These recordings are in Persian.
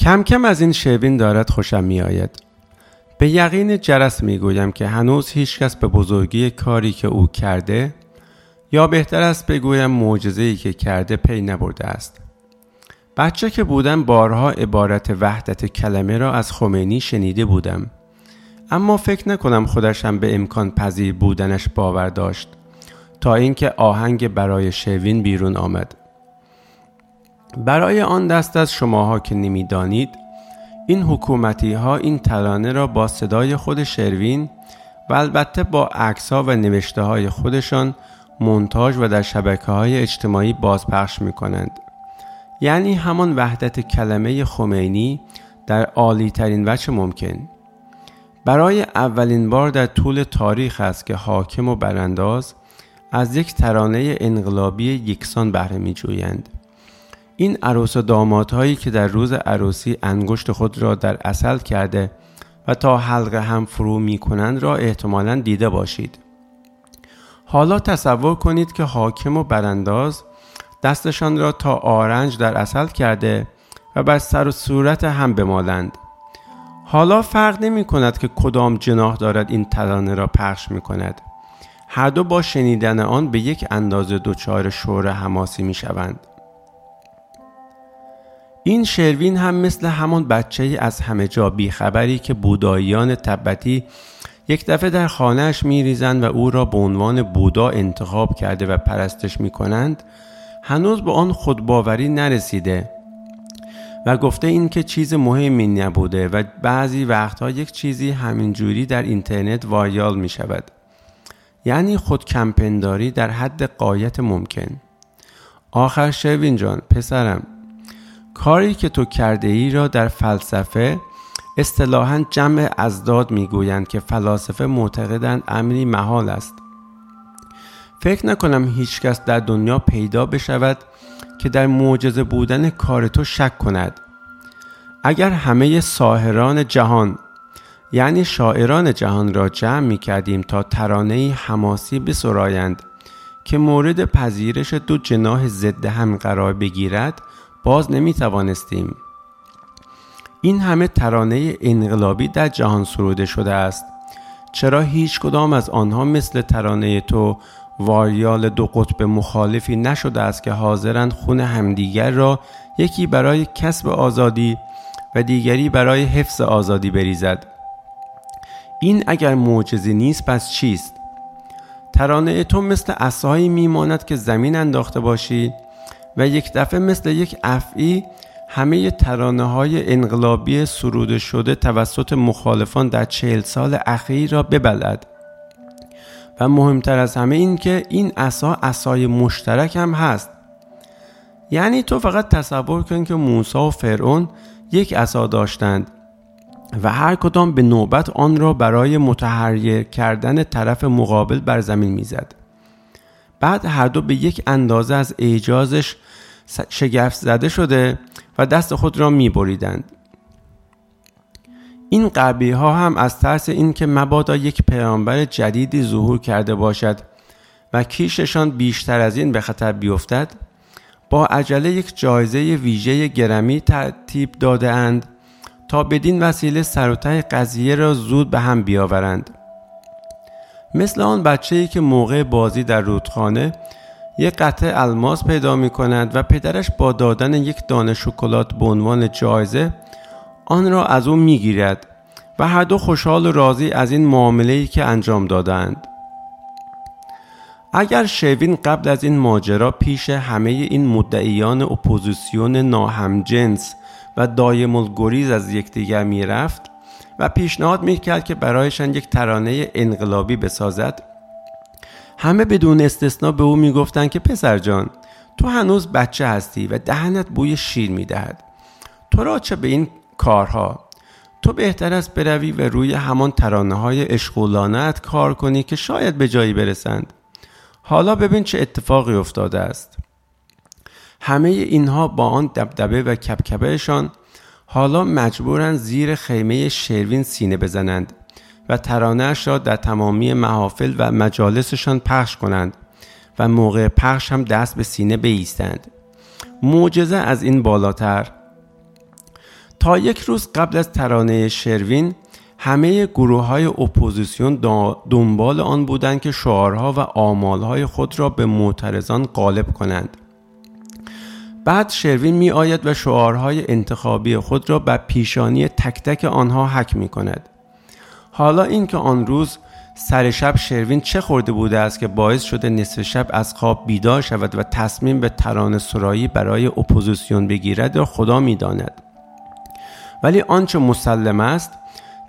کم کم از این شوین دارد خوشم می آید. به یقین جرس می گویم که هنوز هیچکس به بزرگی کاری که او کرده یا بهتر است بگویم معجزه‌ای که کرده پی نبرده است. بچه که بودم بارها عبارت وحدت کلمه را از خمینی شنیده بودم. اما فکر نکنم خودشم به امکان پذیر بودنش باور داشت تا اینکه آهنگ برای شوین بیرون آمد. برای آن دست از شماها که نمی‌دانید این حکومتی ها این ترانه را با صدای خود شروین و البته با عکس ها و نوشته های خودشان منتاج و در شبکه های اجتماعی بازپخش می کنند. یعنی همان وحدت کلمه خمینی در عالی ترین وجه ممکن. برای اولین بار در طول تاریخ است که حاکم و برانداز از یک ترانه انقلابی یکسان بهره می جویند. این عروس و دامادهایی که در روز عروسی انگشت خود را در اصل کرده و تا حلقه هم فرو می کنند را احتمالا دیده باشید. حالا تصور کنید که حاکم و برانداز دستشان را تا آرنج در اصل کرده و بر سر و صورت هم بمالند. حالا فرق نمی کند که کدام جناح دارد این ترانه را پخش می کند. هر دو با شنیدن آن به یک اندازه دچار شور حماسی می شوند. این شروین هم مثل همان بچه از همه جا بیخبری که بوداییان تبتی یک دفعه در خانهش می ریزند و او را به عنوان بودا انتخاب کرده و پرستش می کنند هنوز به آن خودباوری نرسیده و گفته این که چیز مهمی نبوده و بعضی وقتها یک چیزی همینجوری در اینترنت وایال می شود یعنی خود کمپنداری در حد قایت ممکن. آخر شوین جان پسرم. کاری که تو کرده ای را در فلسفه اصطلاحا جمع ازداد می‌گویند که فلاسفه معتقدند امری محال است. فکر نکنم هیچکس در دنیا پیدا بشود که در معجزه بودن کار تو شک کند. اگر همه ساهران جهان یعنی شاعران جهان را جمع می کردیم تا ترانه حماسی بسرایند که مورد پذیرش دو جناح ضد هم قرار بگیرد باز نمی توانستیم این همه ترانه انقلابی در جهان سروده شده است. چرا هیچ کدام از آنها مثل ترانه تو واریال دو قطب مخالفی نشده است که حاضرند خون همدیگر را یکی برای کسب آزادی و دیگری برای حفظ آزادی بریزد؟ این اگر معجزه نیست پس چیست؟ ترانه تو مثل اسایی میماند که زمین انداخته باشی. و یک دفعه مثل یک افعی همه ترانه های انقلابی سروده شده توسط مخالفان در چهل سال اخیر را ببلد و مهمتر از همه این که این عصا عصای مشترک هم هست. یعنی تو فقط تصور کن که موسی و فرعون یک عصا داشتند و هر کدام به نوبت آن را برای متحریر کردن طرف مقابل بر زمین می‌زد. بعد هر دو به یک اندازه از اعجازش شگفت زده شده و دست خود را می بریدند. این قبیه ها هم از ترس اینکه مبادا یک پیامبر جدیدی ظهور کرده باشد و کیششان بیشتر از این به خطر بیفتد با عجله یک جایزه ویژه گرمی ترتیب داده اند تا بدین وسیله سروتای قضیه را زود به هم بیاورند مثل آن بچه ای که موقع بازی در رودخانه یک قطعه الماس پیدا می کند و پدرش با دادن یک دانه شکلات به عنوان جایزه آن را از او می گیرد و هر دو خوشحال و راضی از این معامله ای که انجام دادند. اگر شروین قبل از این ماجرا پیش همه این مدعیان اپوزیسیون ناهمجنس و دایم الگریز از یکدیگر می‌رفت و پیشنهاد می‌کرد که برایشان یک ترانه انقلابی بسازد همه بدون استثنا به او می‌گفتند که پسر جان تو هنوز بچه هستی و دهنت بوی شیر می‌دهد. تو را چه به این کارها؟ تو بهتر است بروی و روی همان ترانه های عشقولانه‌ات کار کنی که شاید به جایی برسند. حالا ببین چه اتفاقی افتاده است. همه اینها با آن دبدبه و کبکبه‌شان حالا مجبورند زیر خیمه شروین سینه بزنند. و ترانهش را در تمامی محافل و مجالسشان پخش کنند و موقع پخش هم دست به سینه بایستند. معجزه از این بالاتر. تا یک روز قبل از ترانه شروین همه گروه های اپوزیسیون دنبال آن بودند که شعارها و آمالهای خود را به معترضان غالب کنند. بعد شروین می آید و شعارهای انتخابی خود را بر پیشانی تک تک آنها حک می کند حالا اینکه آن روز سر شب شروین چه خورده بوده است که باعث شده نصف شب از خواب بیدار شود و تصمیم به ترانه سرایی برای اپوزیسیون بگیرد را خدا می‌داند. ولی آنچه مسلم است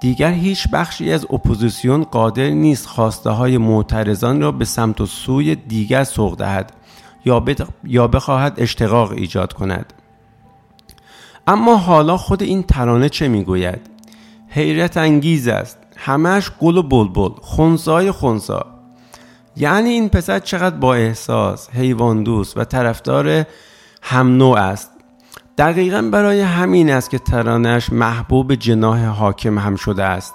دیگر هیچ بخشی از اپوزیسیون قادر نیست خواسته های معترضان را به سمت و سوی دیگر سوق دهد یا, یا بخواهد انشقاق ایجاد کند. اما حالا خود این ترانه چه می‌گوید؟ حیرت انگیز است. همش گل و بلبل. خونسای خونسا. یعنی این پسر چقدر با احساس حیوان دوست و طرفدار هم نوع است. دقیقا برای همین است که ترانش محبوب جناه حاکم هم شده است.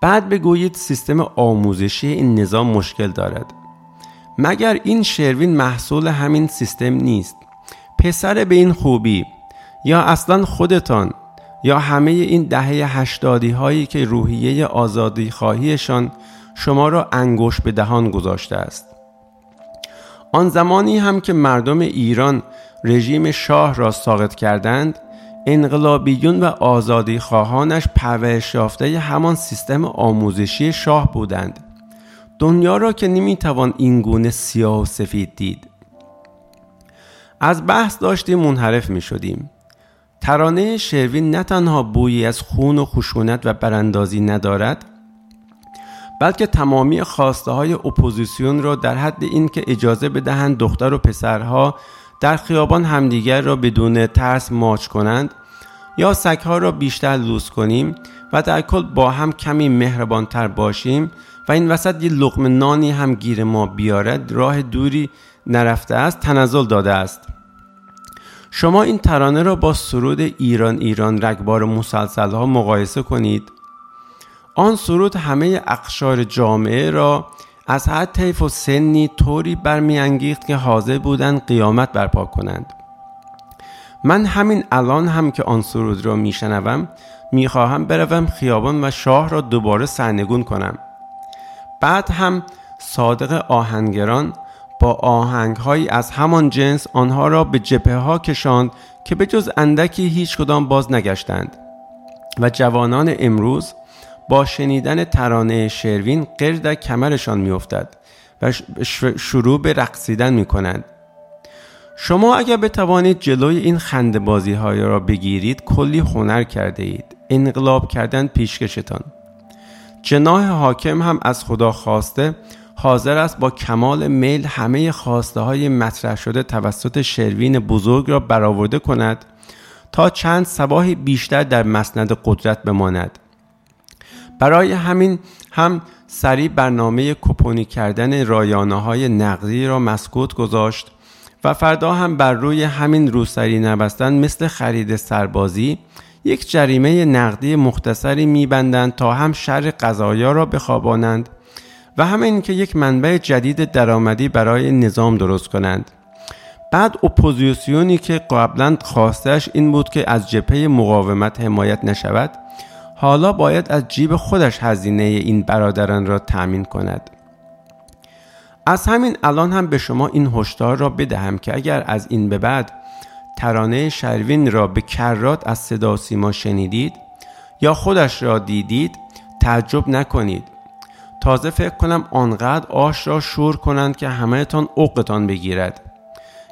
بعد بگویید سیستم آموزشی این نظام مشکل دارد. مگر این شروین محصول همین سیستم نیست؟ پسر به این خوبی. یا اصلا خودتان؟ یا همه این دهه هشتادی هایی که روحیه آزادی خواهیشان شما را انگوش به دهان گذاشته است. آن زمانی هم که مردم ایران رژیم شاه را ساقط کردند انقلابیون و آزادی خواهانش پرورش یافته همان سیستم آموزشی شاه بودند. دنیا را که نمی‌توان این گونه سیاه و سفید دید. از بحث داشتیم منحرف می شدیم ترانه شروین نه تنها بویی از خون و خشونت و براندازی ندارد بلکه تمامی خواسته های اپوزیسیون را در حد این که اجازه بدهند دختر و پسرها در خیابان همدیگر را بدون ترس ماچ کنند یا سگها را بیشتر لوس کنیم و در کل با هم کمی مهربانتر باشیم و این وسط یه لقمه نانی هم گیر ما بیاید راه دوری نرفته است تنزل داده است. شما این ترانه را با سرود ایران ایران رگبار مسلسل ها مقایسه کنید. آن سرود همه اقشار جامعه را از هر طیف و سنی طوری برمیانگیخت که حاضر بودند قیامت برپا کنند. من همین الان هم که آن سرود را میشنوم می‌خواهم بروم خیابان و شاه را دوباره سرنگون کنم. بعد هم صادق آهنگران با آهنگ از همان جنس آنها را به جبهه ها کشاند که به جز اندکی هیچ کدام باز نگشتند. و جوانان امروز با شنیدن ترانه شروین قرد کمرشان میافتد و شروع به رقصیدن می کنند. شما اگر بتوانید جلوی این خنده بازی های را بگیرید کلی هنر کرده اید. انقلاب کردن پیشکشتان. جناه حاکم هم از خدا خواسته حاضر است با کمال میل همه خواسته های مطرح شده توسط شروین بزرگ را برآورده کند تا چند سباهی بیشتر در مسند قدرت بماند. برای همین هم سریع برنامه کپونی کردن رایانه های نقدی را مسکوت گذاشت و فردا هم بر روی همین روسری نبستن مثل خرید سربازی یک جریمه نقدی مختصری میبندند تا هم شر قضایا را بخوابانند. و همین که یک منبع جدید درآمدی برای نظام درست کنند. بعد اپوزیسیونی که قبلا خواستش این بود که از جبهه مقاومت حمایت نشود حالا باید از جیب خودش هزینه این برادران را تأمین کند. از همین الان هم به شما این هشدار را بدهم که اگر از این به بعد ترانه شروین را به کرات از صدا سیما شنیدید یا خودش را دیدید تعجب نکنید. تازه فکر کنم آنقدر آش را شور کنند که همهتان اوقتان بگیرد.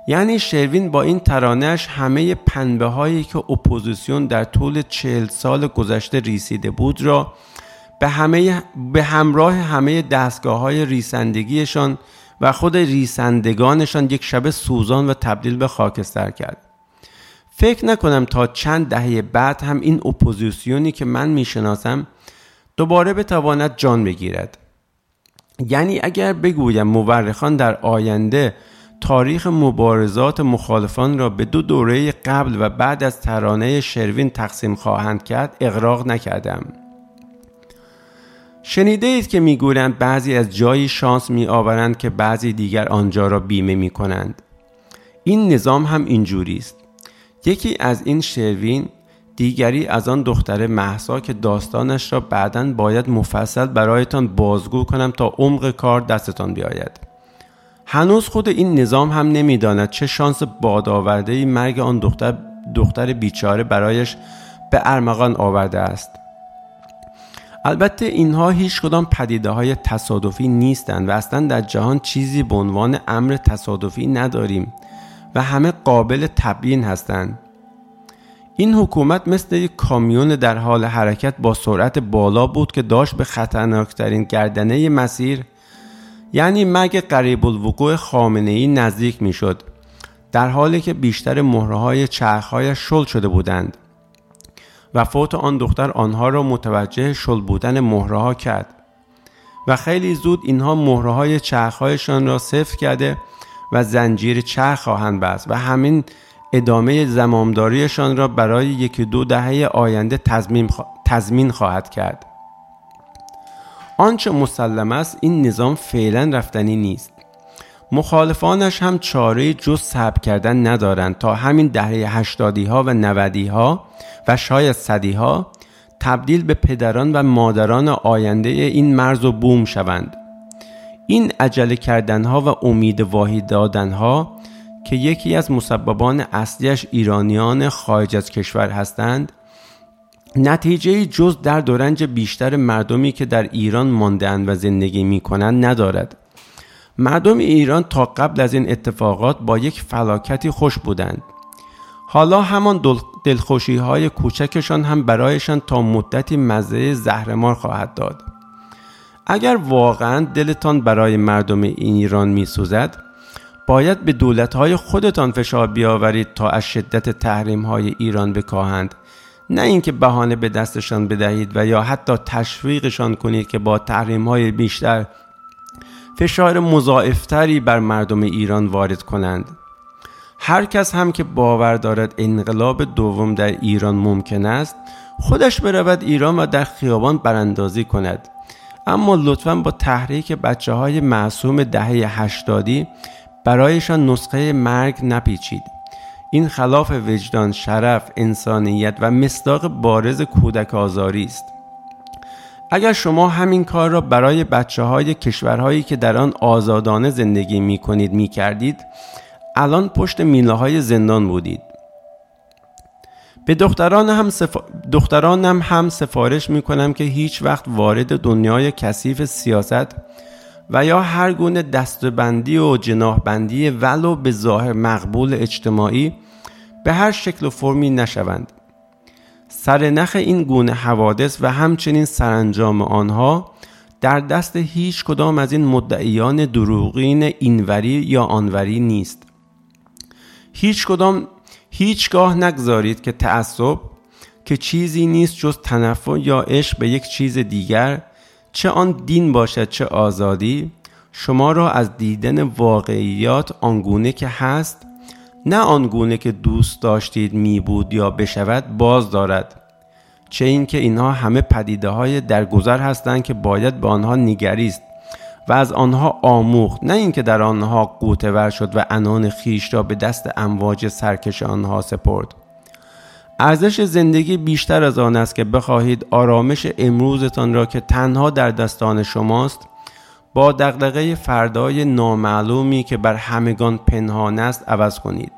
یعنی شروین با این ترانهش همه پنبه هایی که اپوزیسیون در طول چهل سال گذشته ریسیده بود را به, همه به همراه همه دستگاه های ریسندگیشان و خود ریسندگانشان یک شبه سوزاند و تبدیل به خاکستر کرد. فکر نکنم تا چند دهه بعد هم این اپوزیسیونی که من می‌شناسم دوباره بتواند جان بگیرد. یعنی اگر بگویم مورخان در آینده تاریخ مبارزات مخالفان را به دو دوره قبل و بعد از ترانه شروین تقسیم خواهند کرد اغراق نکردم. شنیده اید که می‌گویند بعضی از جایی شانس می آورند که بعضی دیگر آنجا را بیمه می کنند این نظام هم اینجوری است یکی از این شروین دیگری از آن دختر محسا که داستانش را بعدا باید مفصل برایتان بازگو کنم تا عمق کار دستتان بیاید. هنوز خود این نظام هم نمی‌داند چه شانس بادآورده مرگ آن دختر دختر بیچاره برایش به ارمغان آورده است. البته اینها هیچ کدام پدیده های تصادفی نیستند و اصلا در جهان چیزی به عنوان امر تصادفی نداریم و همه قابل تبیین هستند. این حکومت مثل یک کامیون در حال حرکت با سرعت بالا بود که داشت به خطرناکترین گردنه مسیر یعنی مگ قریب الوقوع خامنه ای نزدیک می شد در حالی که بیشتر مهره های چرخهایش شل شده بودند و فوت آن دختر آنها را متوجه شل بودن مهره ها کرد و خیلی زود اینها مهره های چرخهایشان را صفر کرده و زنجیر چرخ خواهند بست و همین ادامه زمامداریشان را برای یکی دو دهه آینده تضمین خواهد کرد. آنچه مسلم است این نظام فعلا رفتنی نیست. مخالفانش هم چاره جز صبر کردن ندارند تا همین دهه هشتادی ها و نودی ها و شاید صدی ها تبدیل به پدران و مادران آینده این مرز و بوم شوند. این عجله کردنها و امید واهی دادنها که یکی از مسببان اصلیش ایرانیان خارج از کشور هستند نتیجه جز در دورنج بیشتر مردمی که در ایران ماندهاند و زندگی می کنند ندارد. مردم ایران تا قبل از این اتفاقات با یک فلاکتی خوش بودند. حالا همان دلخوشی های کوچکشان هم برایشان تا مدتی مزه زهرمار خواهد داد. اگر واقعا دلتان برای مردم ایران می سوزد باید به دولت های خودتان فشار بیاورید تا از شدت تحریم های ایران بکاهند. نه اینکه بهانه به دستشان بدهید و یا حتی تشویقشان کنید که با تحریم های بیشتر فشار مضاعفتری بر مردم ایران وارد کنند. هر کس هم که باور دارد انقلاب دوم در ایران ممکن است خودش برود ایران و در خیابان براندازی کند. اما لطفا با تحریک بچه های معصوم دهه هشتادی برایشان نسخه مرگ نپیچید. این خلاف وجدان شرف انسانیت و مصداق بارز کودک آزاری است. اگر شما همین کار را برای بچه های کشورهایی که در آن آزادانه زندگی می کنید می کردید الان پشت میله های زندان بودید. به دختران هم, سفا... دخترانم هم سفارش می کنم که هیچ وقت وارد دنیای کثیف سیاست و یا هر گونه دستبندی و جناحبندی ولو به ظاهر مقبول اجتماعی به هر شکل و فرمی نشوند. سرنخ این گونه حوادث و همچنین سرانجام آنها در دست هیچ کدام از این مدعیان دروغین اینوری یا آنوری نیست. هیچ کدام هیچگاه نگذارید که تعصب که چیزی نیست جز تنفع یا عشق به یک چیز دیگر چه آن دین باشد چه آزادی شما را از دیدن واقعیات آنگونه که هست نه آنگونه که دوست داشتید می بود یا بشود باز دارد. چه اینکه اینها همه پدیده های درگذر هستند که باید به آنها نگریست و از آنها آموخت. نه اینکه در آنها قوتور شد و انان خیش را به دست امواج سرکش آنها سپرد. ارزش زندگی بیشتر از آن است که بخواهید آرامش امروزتان را که تنها در دستان شماست با دغدغه فردای نامعلومی که بر همگان پنهان است عوض کنید.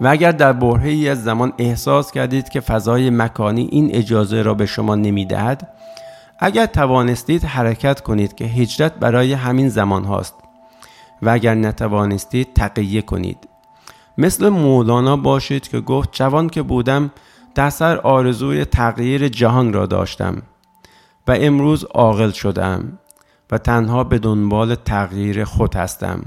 و اگر در برهی از زمان احساس کردید که فضای مکانی این اجازه را به شما نمی‌دهد اگر توانستید حرکت کنید که هجرت برای همین زمان هاست و اگر نتوانستید تقیه کنید. مثل مولانا باشید که گفت جوان که بودم در سر آرزوی تغییر جهان را داشتم و امروز عاقل شدم و تنها به دنبال تغییر خود هستم.